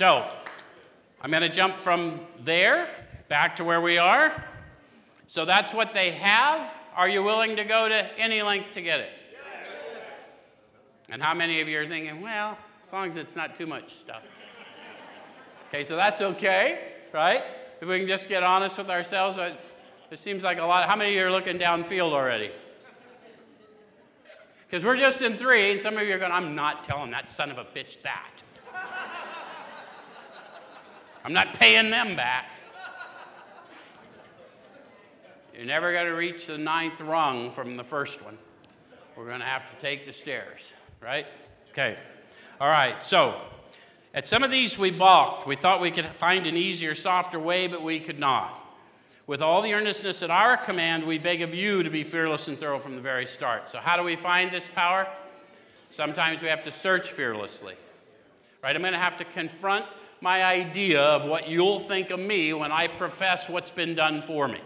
So, I'm going to jump from there back to where we are. So, that's what they have. Are you willing to go to any length to get it? Yes. And how many of you are thinking, well, as long as it's not too much stuff? Okay, so that's okay, right? If we can just get honest with ourselves, uh, it seems like a lot. How many of you are looking downfield already? Because we're just in three, and some of you are going, I'm not telling that son of a bitch that. I'm not paying them back. You're never going to reach the ninth rung from the first one. We're going to have to take the stairs, right? Okay. All right. So, at some of these we balked. We thought we could find an easier, softer way, but we could not. With all the earnestness at our command, we beg of you to be fearless and thorough from the very start. So, how do we find this power? Sometimes we have to search fearlessly. Right? I'm going to have to confront my idea of what you'll think of me when I profess what's been done for me.